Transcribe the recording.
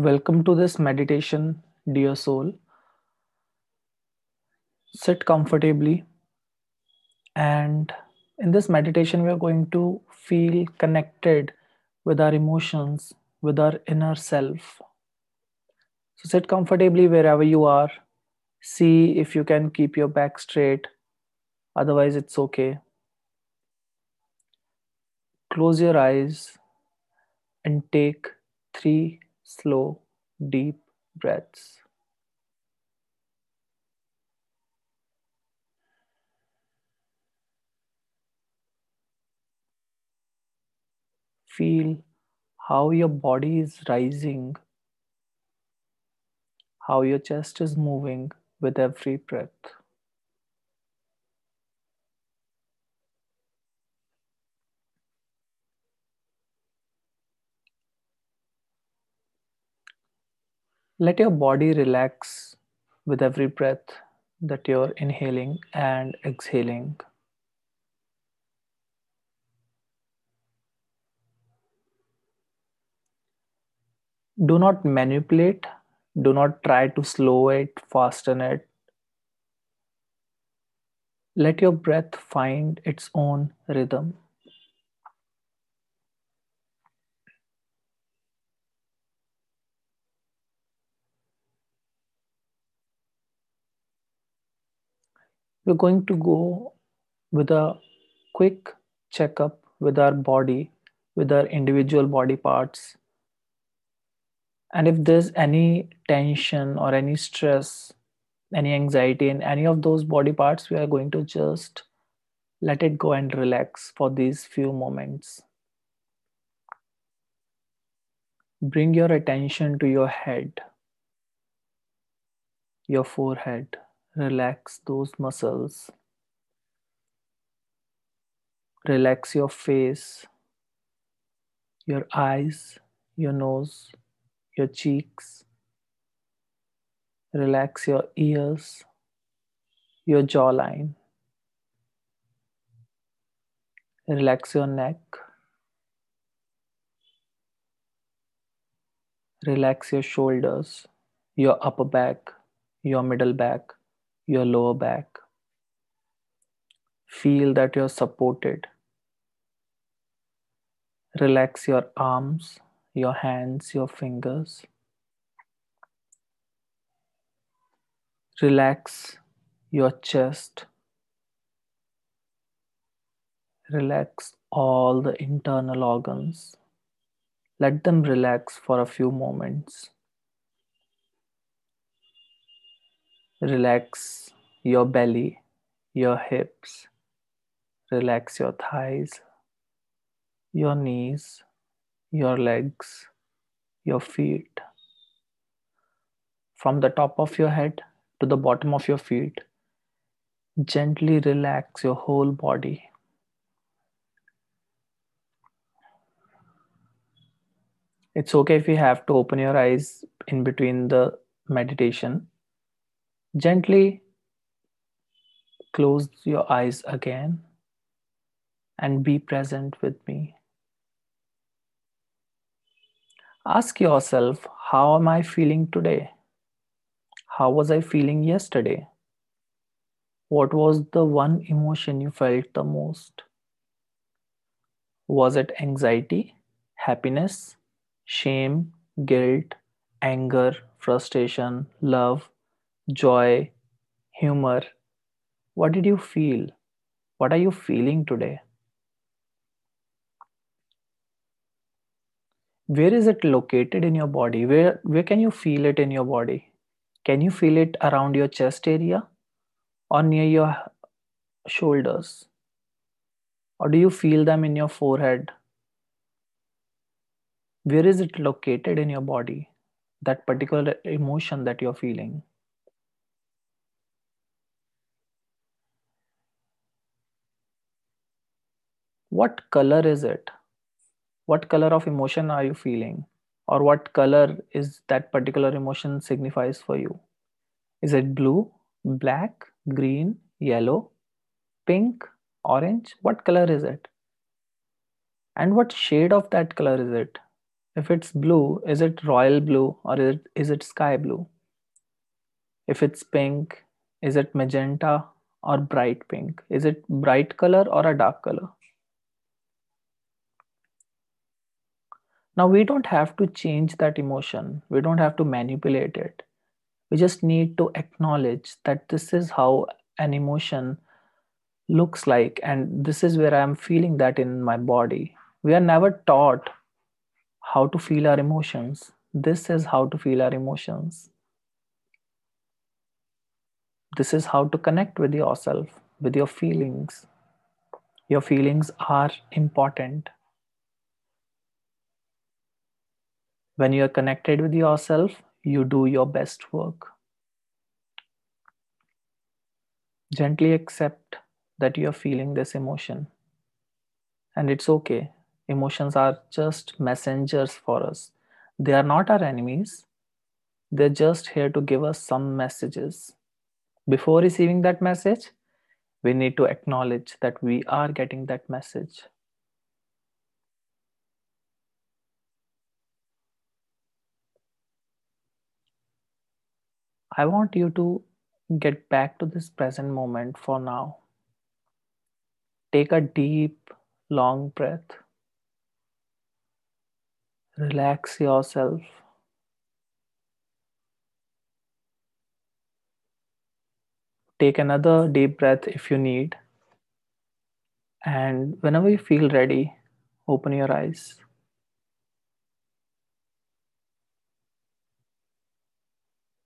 Welcome to this meditation, dear soul. Sit comfortably, and in this meditation, we are going to feel connected with our emotions, with our inner self. So, sit comfortably wherever you are. See if you can keep your back straight, otherwise, it's okay. Close your eyes and take three slow, deep breaths. Feel how your body is rising, how your chest is moving with every breath. Let your body relax with every breath that you're inhaling and exhaling. Do not manipulate, do not try to slow it, fasten it. Let your breath find its own rhythm. We're going to go with a quick checkup with our body, with our individual body parts. And if there's any tension or any stress, any anxiety in any of those body parts, we are going to just let it go and relax for these few moments. Bring your attention to your head, your forehead. Relax those muscles. Relax your face, your eyes, your nose, your cheeks. Relax your ears, your jawline. Relax your neck. Relax your shoulders, your upper back, your middle back, your lower back. Feel that you're supported. Relax your arms, your hands, your fingers. Relax your chest. Relax all the internal organs. Let them relax for a few moments. Relax your belly, your hips. Relax your thighs, your knees, your legs, your feet. From the top of your head to the bottom of your feet, gently relax your whole body. It's okay if you have to open your eyes in between the meditation. Gently close your eyes again and be present with me. Ask yourself, how am I feeling today? How was I feeling yesterday? What was the one emotion you felt the most? Was it anxiety, happiness, shame, guilt, anger, frustration, love, joy, humor? What did you feel? What are you feeling today? Where is it located in your body? Where, where can you feel it in your body? Can you feel it around your chest area or near your shoulders? Or do you feel them in your forehead where is it located in your body that particular emotion that you're feeling what color is it what color of emotion are you feeling or what color is that particular emotion signifies for you is it blue black green yellow pink orange what color is it and what shade of that color is it If it's blue, is it royal blue or is it, is it sky blue? If it's pink, is it magenta or bright pink? Is it bright color or a dark color? Now we don't have to change that emotion. We don't have to manipulate it. We just need to acknowledge that this is how an emotion looks like and this is where I am feeling that in my body. We are never taught how to feel our emotions. This is how to feel our emotions. This is how to connect with yourself, with your feelings. Your feelings are important. When you are connected with yourself, you do your best work. Gently accept that you are feeling this emotion. And it's okay. Emotions are just messengers for us. They are not our enemies. They're just here to give us some messages. Before receiving that message, we need to acknowledge that we are getting that message. I want you to get back to this present moment for now. Take a deep, long breath. Relax yourself. Take another deep breath if you need. And whenever you feel ready, open your eyes.